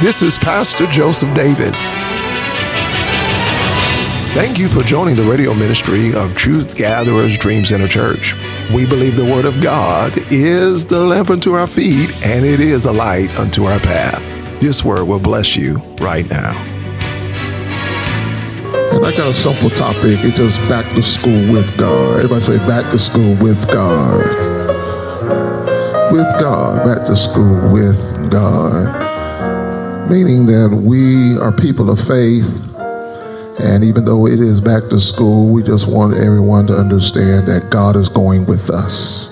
This is Pastor Joseph Davis. Thank you for joining the radio ministry of Truth Gatherers Dream Center Church. We believe the Word of God is the lamp unto our feet and it is a light unto our path. This word will bless you right now. And I got a simple topic. It's just back to school with God. Everybody say back to school with God. With God. Back to school with God meaning that we are people of faith. And even though it is back to school, we just want everyone to understand that God is going with us.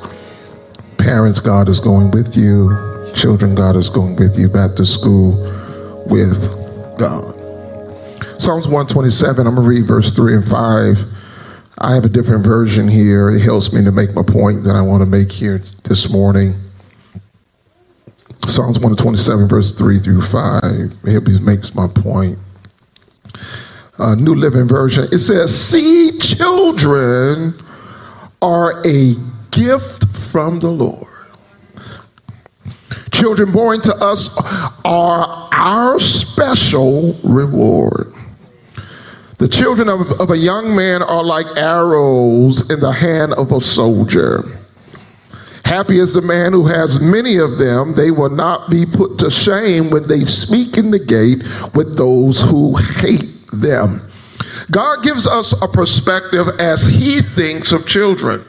Parents, God is going with you. Children, God is going with you back to school with God. Psalms 127, I'm going to read verse 3 and 5. I have a different version here. It helps me to make my point that I want to make here this morning. Psalms 127, verse 3 through 5. It makes my point. Uh, New Living Version. It says, See, children are a gift from the Lord. Children born to us are our special reward. The children of, of a young man are like arrows in the hand of a soldier. Happy is the man who has many of them. They will not be put to shame when they speak in the gate with those who hate them. God gives us a perspective as he thinks of children.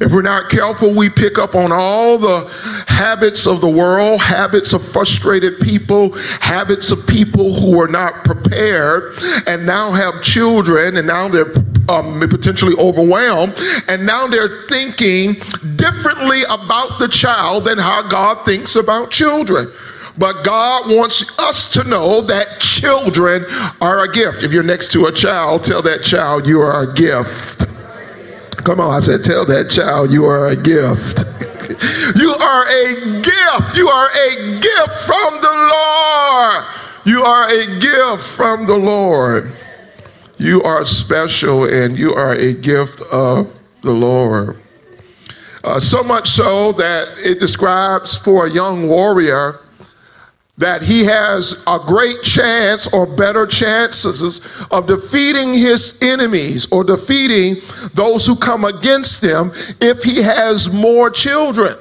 If we're not careful, we pick up on all the habits of the world, habits of frustrated people, habits of people who are not prepared and now have children and now they're um, potentially overwhelmed and now they're thinking differently about the child than how God thinks about children. But God wants us to know that children are a gift. If you're next to a child, tell that child you are a gift. Come on, I said, tell that child you are a gift. you are a gift. You are a gift from the Lord. You are a gift from the Lord. You are special and you are a gift of the Lord. Uh, so much so that it describes for a young warrior that he has a great chance or better chances of defeating his enemies or defeating those who come against him if he has more children.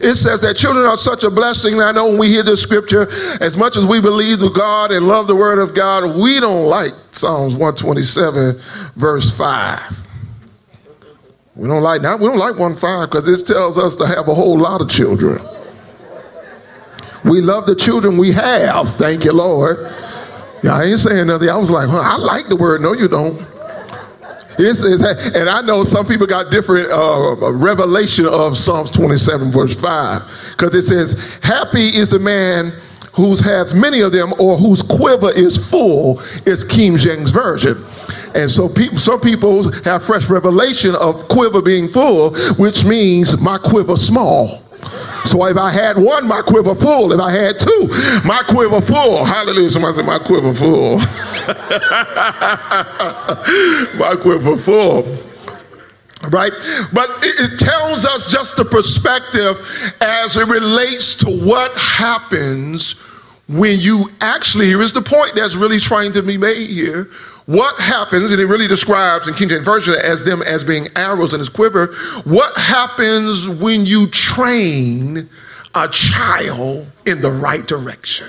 It says that children are such a blessing. I know when we hear this scripture, as much as we believe in God and love the word of God, we don't like Psalms 127, verse 5. We don't like that. We don't like 1 5 because this tells us to have a whole lot of children. We love the children we have. Thank you, Lord. Yeah, I ain't saying nothing. I was like, huh, I like the word. No, you don't. It's, it's, and I know some people got different uh, revelation of Psalms 27, verse 5, because it says, Happy is the man who has many of them or whose quiver is full, is King James Version. And so people, some people have fresh revelation of quiver being full, which means my quiver small. So if I had one, my quiver full. If I had two, my quiver full. Hallelujah. Somebody said, my quiver full. my quiver full. Right? But it, tells us just the perspective as it relates to what happens when you actually, here is the point that's really trying to be made here what happens, and it really describes in King James Version as them as being arrows in his quiver, what happens when you train a child in the right direction?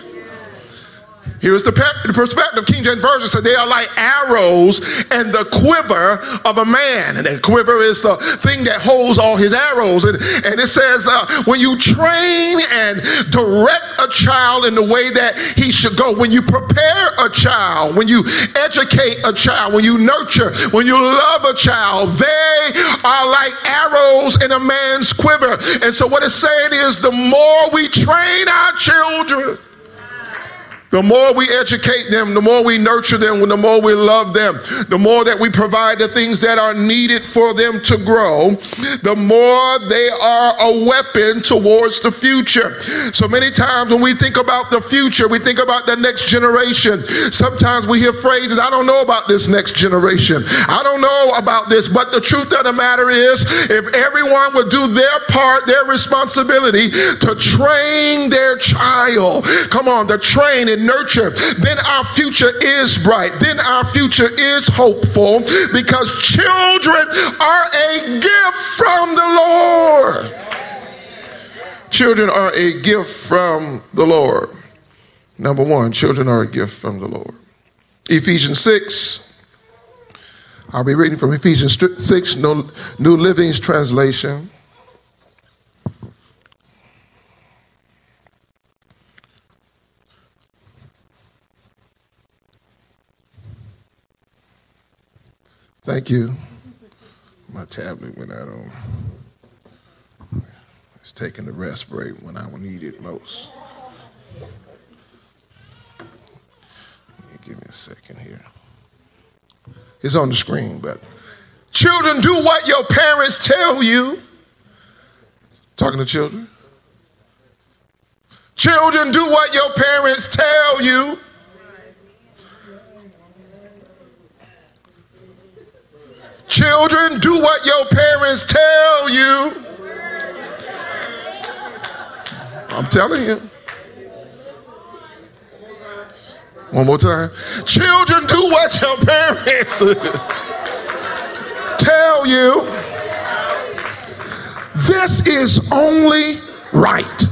Here's the, pe- the perspective. King James Version said they are like arrows in the quiver of a man. And the quiver is the thing that holds all his arrows. And, and it says, uh, when you train and direct a child in the way that he should go, when you prepare a child, when you educate a child, when you nurture, when you love a child, they are like arrows in a man's quiver. And so what it's saying is the more we train our children, The more we educate them, the more we nurture them, the more we love them, the more that we provide the things that are needed for them to grow, the more they are a weapon towards the future. So many times when we think about the future, we think about the next generation. Sometimes we hear phrases, I don't know about this next generation. I don't know about this. But the truth of the matter is, if everyone would do their part, their responsibility to train their child, come on, to train and nurture, then our future is bright. Then our future is hopeful because children are a gift from the Lord. Children are a gift from the Lord. Number one, children are a gift from the Lord. Ephesians 6. I'll be reading from Ephesians 6, New Living's translation. Thank you. My tablet went out on. It's taking the rest break when I need it most. Give me a second here. It's on the screen, but children, do what your parents tell you. Talking to children. Children, do what your parents tell you. Children, do what your parents tell you. I'm telling you. One more time. Children, do what your parents tell you. This is only right.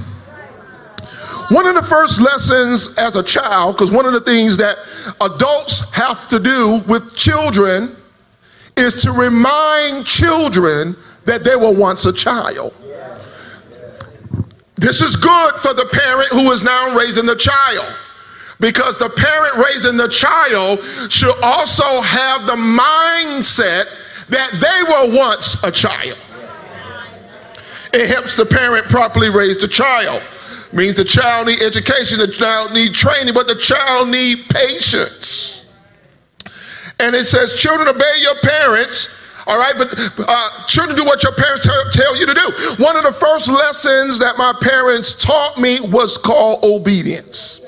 One of the first lessons as a child, because one of the things that adults have to do with children is to remind children that they were once a child. This is good for the parent who is now raising the child because the parent raising the child should also have the mindset that they were once a child. It helps the parent properly raise the child. Means the child need education, the child need training, but the child need patience. And it says, children, obey your parents. All right, but uh, children, do what your parents tell you to do. One of the first lessons that my parents taught me was called obedience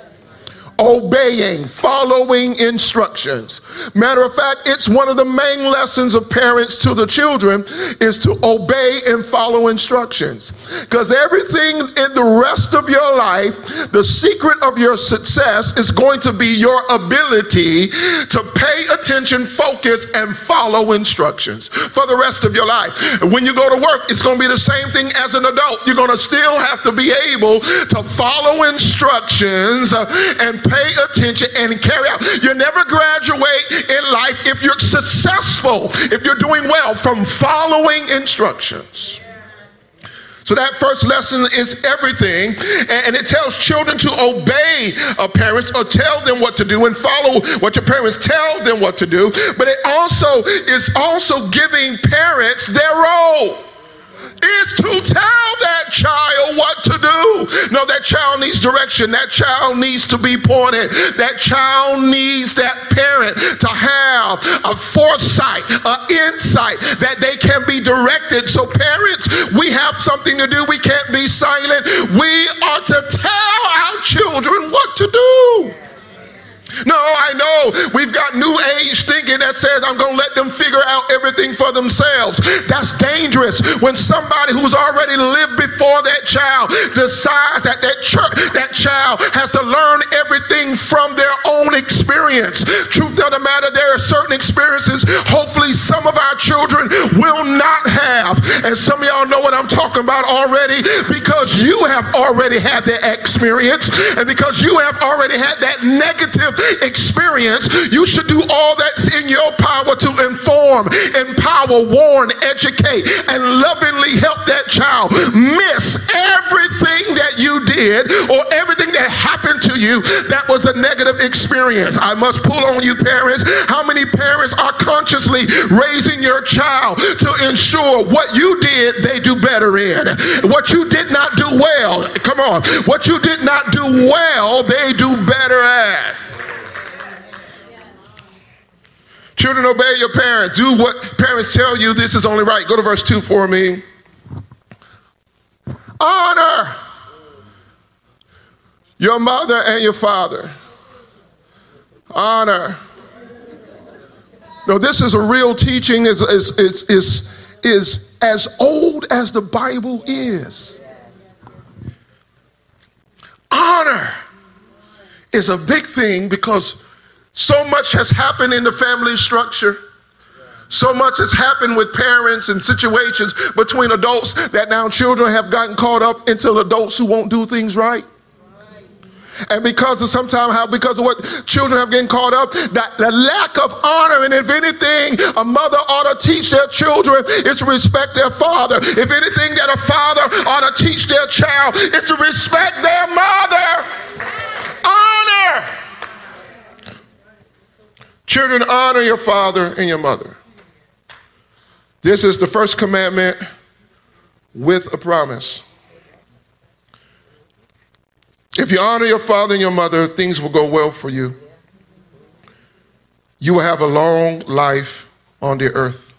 obeying, following instructions. Matter of fact, it's one of the main lessons of parents to the children is to obey and follow instructions. Because everything in the rest of your life, the secret of your success is going to be your ability to pay attention, focus, and follow instructions for the rest of your life. When you go to work, it's going to be the same thing as an adult. You're going to still have to be able to follow instructions uh, and pay attention and carry out. You never graduate in life if you're successful, if you're doing well from following instructions. So that first lesson is everything, and it tells children to obey parents or tell them what to do and follow what your parents tell them what to do. But it also is also giving parents their role is to tell that child what to do. No, that child needs direction. That child needs to be pointed. That child needs that parent to have a foresight, an insight that they can be directed. So, parents, we have something to do. We can't be silent. We are to tell our children what to do. No, I know we've got new age thinking that says I'm going to let them figure out everything for themselves. That's dangerous when somebody who's already lived before that child decides that that, church, that child has to learn everything from their own experience. Truth of the matter, there are certain experiences hopefully some of our children will not have. And some of y'all know what I'm talking about already because you have already had that experience and because you have already had that negative experience, you should do all that's in your power to inform, empower, warn, educate, and lovingly help that child miss everything that you did or everything that happened to you that was a negative experience. I must pull on you, parents. How many parents are consciously raising your child to ensure what you did, they do better in? What you did not do well, come on, what you did not do well, they do better at. Children, obey your parents. Do what parents tell you. This is only right. Go to verse 2 for me. Honor your mother and your father. Honor. No, this is a real teaching, is, is, is, is, is as old as the Bible is. Honor is a big thing because so much has happened in the family structure. So much has happened with parents and situations between adults that now children have gotten caught up into adults who won't do things right. And because of sometimes how because of what children have getting caught up, that the lack of honor, and if anything, a mother ought to teach their children is to respect their father. If anything that a father ought to teach their child is to respect their mother. Children, honor your father and your mother. This is the first commandment with a promise. If you honor your father and your mother, things will go well for you. You will have a long life on the earth.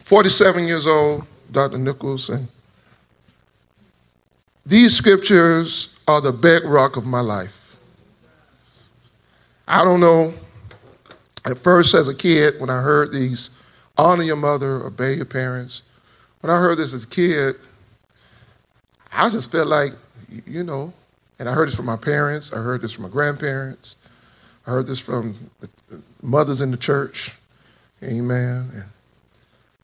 47 years old, Dr. Nichols, and these scriptures are the bedrock of my life. I don't know, at first as a kid, when I heard these, honor your mother, obey your parents, when I heard this as a kid, I just felt like, you know, and I heard this from my parents, I heard this from my grandparents, I heard this from the, the mothers in the church, amen. And,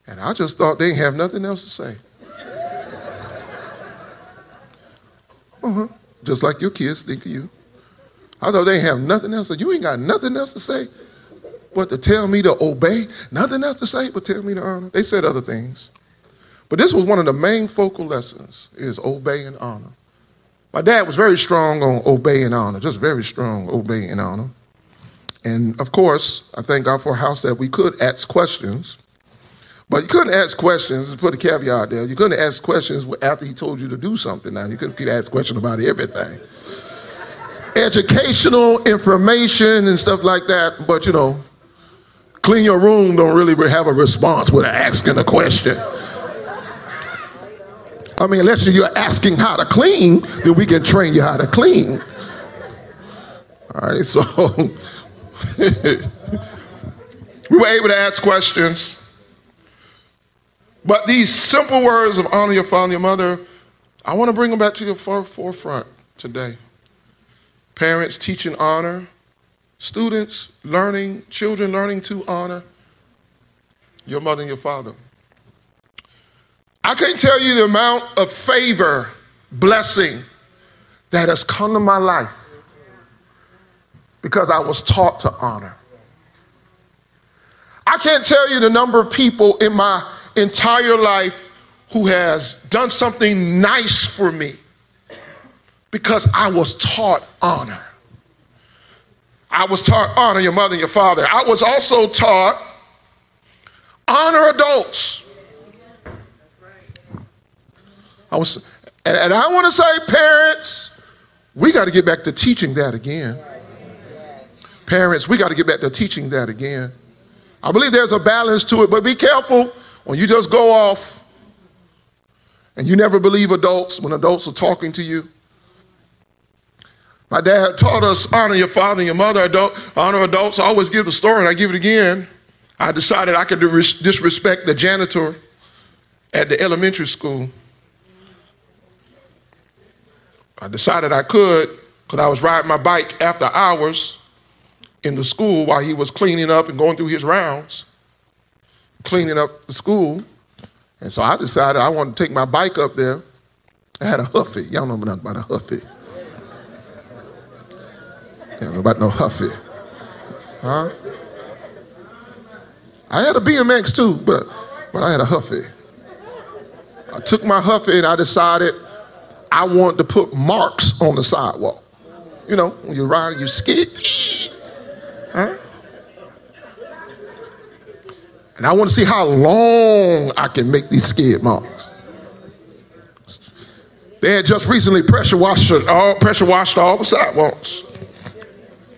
and I just thought they have nothing else to say. uh-huh. Just like your kids think of you. I thought they have nothing else. You ain't got nothing else to say but to tell me to obey. Nothing else to say but tell me to honor. They said other things. But this was one of the main focal lessons is obey and honor. My dad was very strong on obey and honor, just very strong obey and honor. And of course, I thank God for a house that we could ask questions. But you couldn't ask questions, put a caveat there. You couldn't ask questions after he told you to do something. Now, you couldn't ask questions about everything. Educational information and stuff like that, but you know, clean your room don't really have a response without asking a question. I mean, unless you're asking how to clean, then we can train you how to clean. All right, so we were able to ask questions. But these simple words of honor your father and your mother, I want to bring them back to your forefront today. Parents teaching honor, students learning, children learning to honor your mother and your father. I can't tell you the amount of favor, blessing that has come to my life because I was taught to honor. I can't tell you the number of people in my entire life who has done something nice for me because I was taught honor. I was taught honor your mother and your father. I was also taught honor adults. I was, and, and I want to say, parents, we got to get back to teaching that again. Parents, we got to get back to teaching that again. I believe there's a balance to it, but be careful when you just go off and you never believe adults when adults are talking to you. My dad taught us honor your father and your mother, adult, honor adults. I always give the story and I give it again. I decided I could disrespect the janitor at the elementary school. I decided I could because I was riding my bike after hours in the school while he was cleaning up and going through his rounds, cleaning up the school. And so I decided I wanted to take my bike up there. I had a Huffy. Y'all know nothing about a Huffy. Know about no Huffy. Huh? I had a BMX too, but, but I had a Huffy. I took my Huffy and I decided I wanted to put marks on the sidewalk. You know, when you're riding, you skid. Huh? And I want to see how long I can make these skid marks. They had just recently pressure washed all pressure washed all the sidewalks.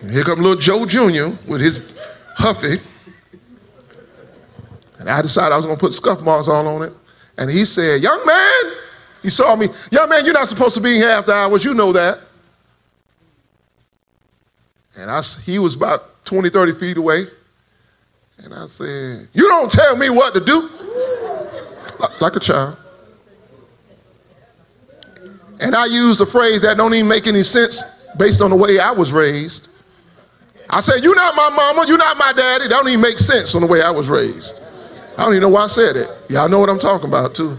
And here come little Joe Jr. with his Huffy. And I decided I was gonna put scuff marks all on it. And he said, Young man, he saw me, young man, you're not supposed to be here after hours, you know that. And I, he was about 20, 30 feet away. And I said, You don't tell me what to do. Like a child. And I used a phrase that don't even make any sense based on the way I was raised. I said, You're not my mama, you're not my daddy. That don't even make sense on the way I was raised. I don't even know why I said it. Y'all know what I'm talking about, too.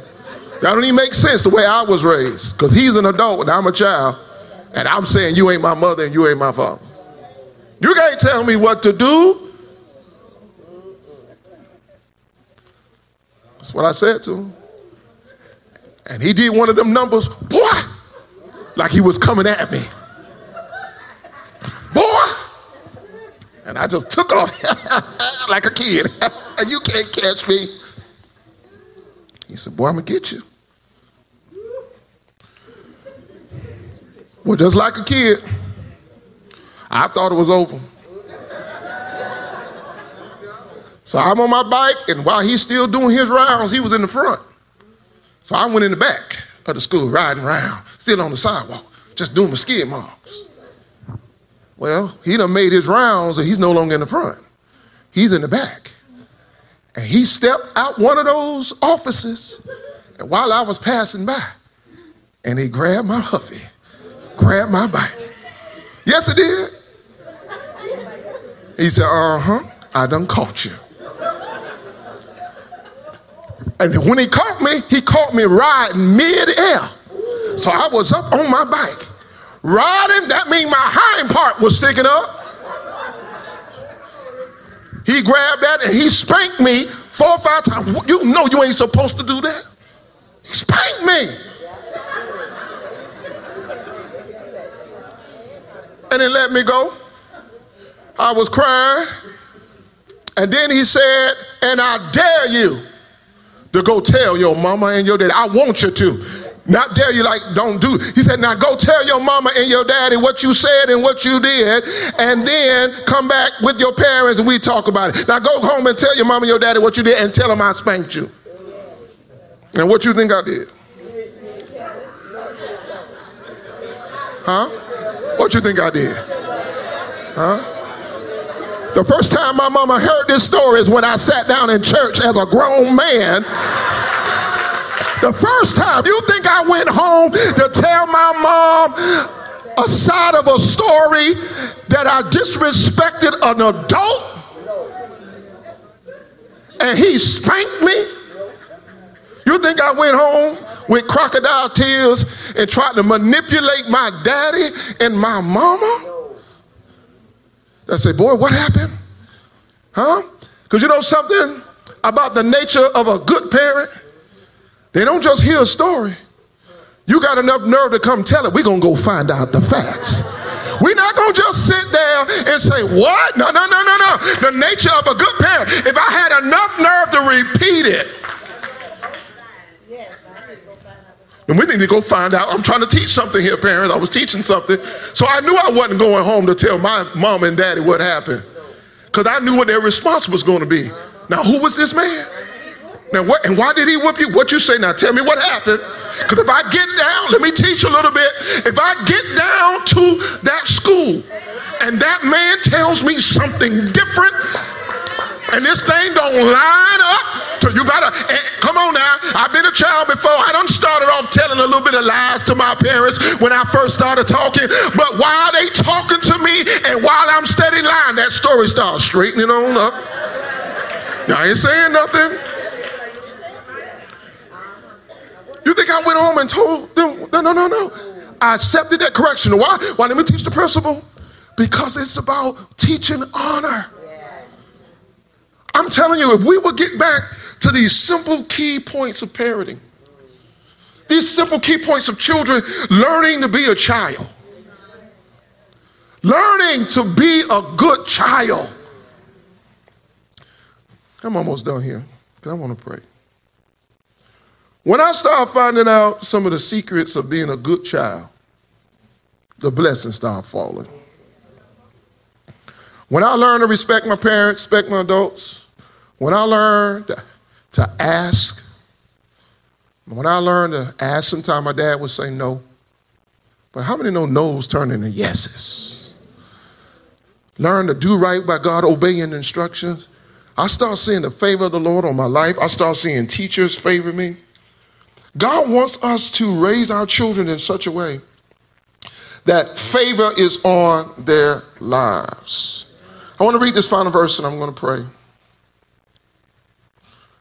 That don't even make sense the way I was raised. Because he's an adult and I'm a child. And I'm saying you ain't my mother and you ain't my father. You can't tell me what to do. That's what I said to him. And he did one of them numbers, boy, like he was coming at me. Boy! And I just took off like a kid. and you can't catch me. He said, Boy, I'm going to get you. Well, just like a kid, I thought it was over. So I'm on my bike, and while he's still doing his rounds, he was in the front. So I went in the back of the school, riding around, still on the sidewalk, just doing the skid marks. Well, he done made his rounds, and he's no longer in the front. He's in the back. And he stepped out one of those offices, and while I was passing by, and he grabbed my Huffy, grabbed my bike. Yes, it did. He said, Uh huh, I done caught you. And when he caught me, he caught me riding mid-air. So I was up on my bike. Riding, that means my hind part was sticking up. He grabbed that and he spanked me four or five times. You know you ain't supposed to do that. He spanked me. And he let me go. I was crying. And then he said, and I dare you to go tell your mama and your daddy. I want you to. Not dare you like don't do. He said, now go tell your mama and your daddy what you said and what you did, and then come back with your parents and we talk about it. Now go home and tell your mama and your daddy what you did and tell them I spanked you. And what you think I did? Huh? What you think I did? Huh? The first time my mama heard this story is when I sat down in church as a grown man. The first time, you think I went home to tell my mom a side of a story that I disrespected an adult and he spanked me? You think I went home with crocodile tears and tried to manipulate my daddy and my mama? I say, boy, what happened? Huh? Because you know something about the nature of a good parent? They don't just hear a story. You got enough nerve to come tell it. We're going to go find out the facts. We're not going to just sit there and say, What? No, no, no, no, no. The nature of a good parent. If I had enough nerve to repeat it, and we need to go find out. I'm trying to teach something here, parents. I was teaching something. So I knew I wasn't going home to tell my mom and daddy what happened. Because I knew what their response was going to be. Now, who was this man? Now, what, and why did he whoop you? What you say now? Tell me what happened. Because if I get down, let me teach a little bit. If I get down to that school and that man tells me something different, and this thing don't line up, so you gotta eh, come on now. I've been a child before. I done started off telling a little bit of lies to my parents when I first started talking. But while they talking to me and while I'm steady lying, that story starts straightening on up. I ain't saying nothing. You think I went home and told them? No, no, no, no. I accepted that correction. Why? Why? Let me teach the principle. Because it's about teaching honor. I'm telling you, if we would get back to these simple key points of parenting, These simple key points of children learning to be a child, learning to be a good child. I'm almost done here because I want to pray. When I start finding out some of the secrets of being a good child, the blessings start falling. When I learn to respect my parents, respect my adults, when I learn to, ask, when I learned to ask, sometimes my dad would say no. But how many know no's turn into yeses? Learn to do right by God, obeying instructions. I start seeing the favor of the Lord on my life. I start seeing teachers favor me. God wants us to raise our children in such a way that favor is on their lives. I want to read this final verse and I'm going to pray.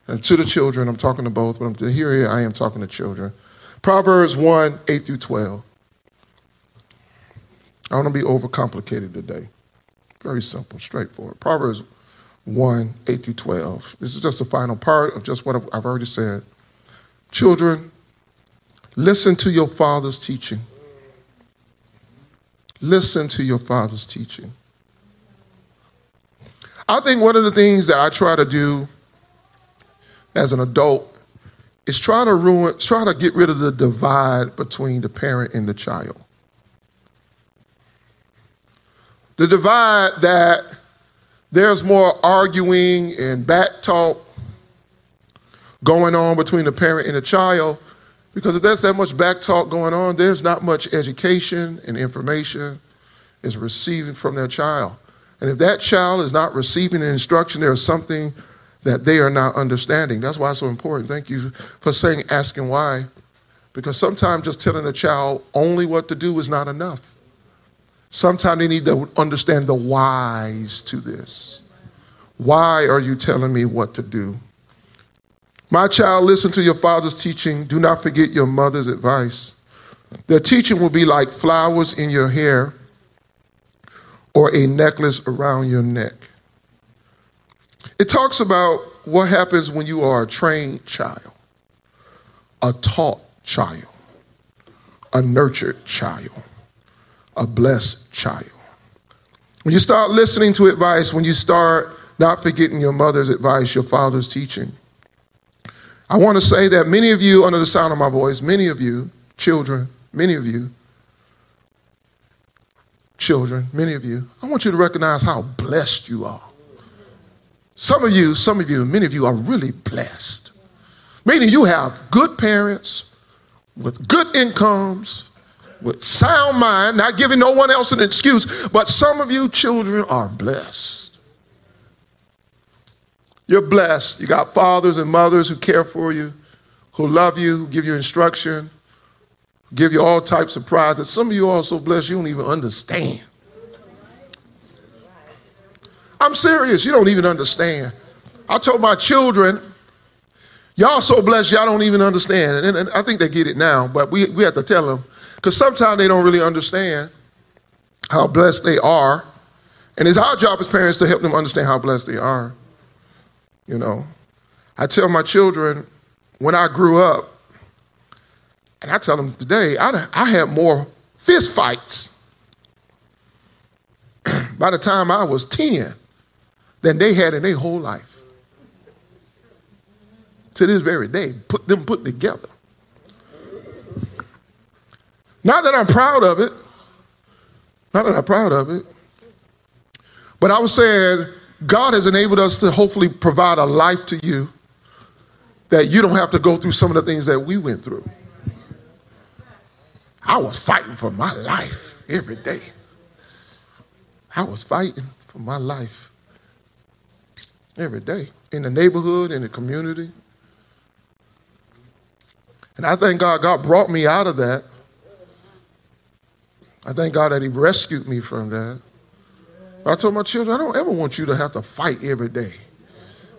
And to the children, I'm talking to both, but I'm, here I am talking to children. Proverbs 1 8 through 12. I want to be overcomplicated today. Very simple, straightforward. Proverbs 1 8 through 12. This is just the final part of just what I've already said. Children, listen to your father's teaching. Listen to your father's teaching. I think one of the things that I try to do as an adult is try to ruin, try to get rid of the divide between the parent and the child. The divide that there's more arguing and back talk going on between the parent and the child. Because if there's that much back talk going on, there's not much education and information is receiving from their child. And if that child is not receiving the instruction, there's something that they are not understanding. That's why it's so important. Thank you for saying asking why. Because sometimes just telling a child only what to do is not enough. Sometimes they need to understand the whys to this. Why are you telling me what to do? My child, listen to your father's teaching. Do not forget your mother's advice. Their teaching will be like flowers in your hair or a necklace around your neck. It talks about what happens when you are a trained child, a taught child, a nurtured child, a blessed child. When you start listening to advice, when you start not forgetting your mother's advice, your father's teaching, I want to say that many of you, under the sound of my voice, many of you, children, many of you, children, many of you, I want you to recognize how blessed you are. Some of you, some of you, many of you are really blessed. Meaning you have good parents with good incomes, with sound mind, not giving no one else an excuse, but some of you children are blessed. You're blessed. You got fathers and mothers who care for you, who love you, who give you instruction, give you all types of prizes. Some of you are so blessed you don't even understand. I'm serious. You don't even understand. I told my children, y'all so blessed, y'all don't even understand. And, and I think they get it now, but we, we have to tell them because sometimes they don't really understand how blessed they are. And it's our job as parents to help them understand how blessed they are. You know, I tell my children when I grew up, and I tell them today, I, I had more fist fights by the time I was 10 than they had in their whole life. To this very day, put them put together. Not that I'm proud of it, not that I'm proud of it, but I was saying God has enabled us to hopefully provide a life to you that you don't have to go through some of the things that we went through. I was fighting for my life every day. I was fighting for my life every day in the neighborhood, in the community. And I thank God, God brought me out of that. I thank God that He rescued me from that. But I told my children, I don't ever want you to have to fight every day.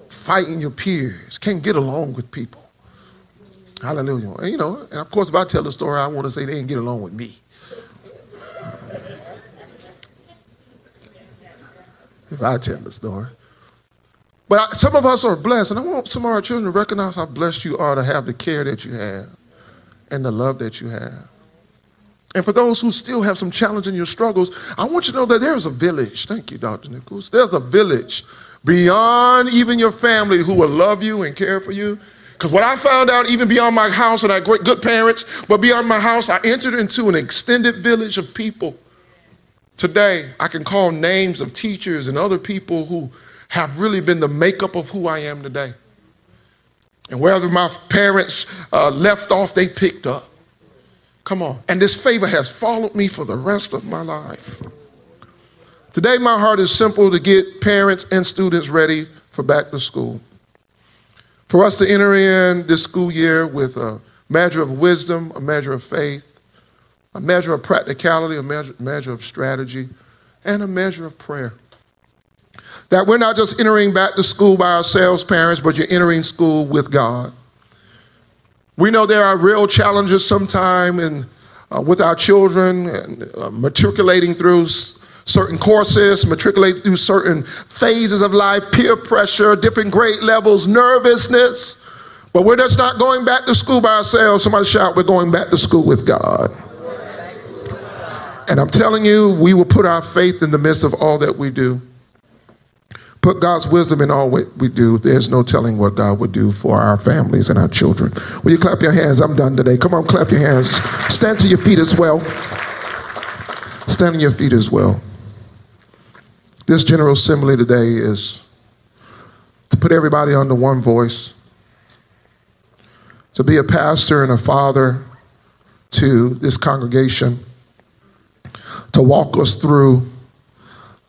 Fighting your peers, can't get along with people. Hallelujah. And, you know, and of course, if I tell the story, I want to say they didn't get along with me. if I tell the story. But I, some of us are blessed, and I want some of our children to recognize how blessed you are to have the care that you have and the love that you have. And for those who still have some challenge in your struggles, I want you to know that there's a village. Thank you, Dr. Nichols. There's a village beyond even your family who will love you and care for you. Because what I found out, even beyond my house, and I great good parents, but beyond my house, I entered into an extended village of people. Today, I can call names of teachers and other people who have really been the makeup of who I am today. And wherever my parents uh, left off, they picked up. Come on. And this favor has followed me for the rest of my life. Today, my heart is simple to get parents and students ready for back to school. For us to enter in this school year with a measure of wisdom, a measure of faith, a measure of practicality, a measure, measure of strategy, and a measure of prayer. That we're not just entering back to school by ourselves, parents, but you're entering school with God. We know there are real challenges sometimes uh, with our children and uh, matriculating through certain courses, matriculating through certain phases of life, peer pressure, different grade levels, nervousness. But we're just not going back to school by ourselves. Somebody shout, we're going back to school with God. And I'm telling you, we will put our faith in the midst of all that we do. Put God's wisdom in all we do. There's no telling what God would do for our families and our children. Will you clap your hands? I'm done today. Come on, clap your hands. Stand to your feet as well. Stand on your feet as well. This General Assembly today is to put everybody under one voice, to be a pastor and a father to this congregation, to walk us through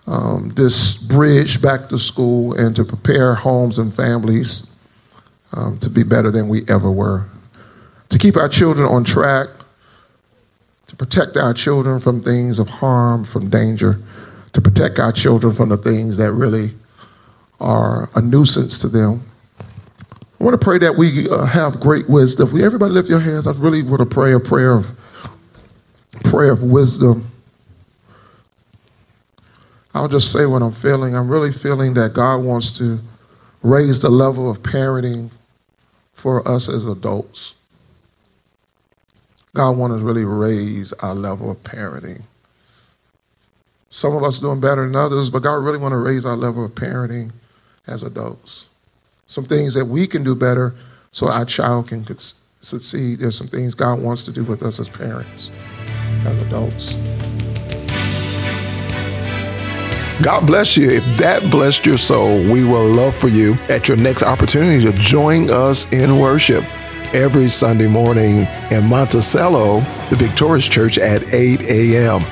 um, this bridge back to school and to prepare homes and families um, to be better than we ever were. To keep our children on track, to protect our children from things of harm, from danger, to protect our children from the things that really are a nuisance to them. I want to pray that we uh, have great wisdom. We everybody lift your hands. I really want to pray a prayer of prayer of wisdom I'll just say what I'm feeling. I'm really feeling that God wants to raise the level of parenting for us as adults. God wants to really raise our level of parenting. Some of us doing better than others, but God really want to raise our level of parenting as adults. Some things that we can do better so our child can succeed. There's some things God wants to do with us as parents, as adults. God bless you. If that blessed your soul, we will love for you at your next opportunity to join us in worship every Sunday morning in Monticello, the Victorious Church at 8 a.m.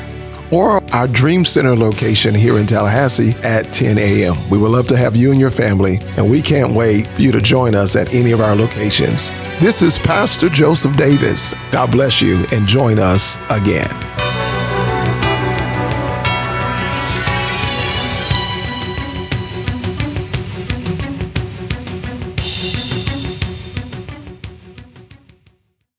or our Dream Center location here in Tallahassee at 10 a.m. We would love to have you and your family, and we can't wait for you to join us at any of our locations. This is Pastor Joseph Davis. God bless you and join us again.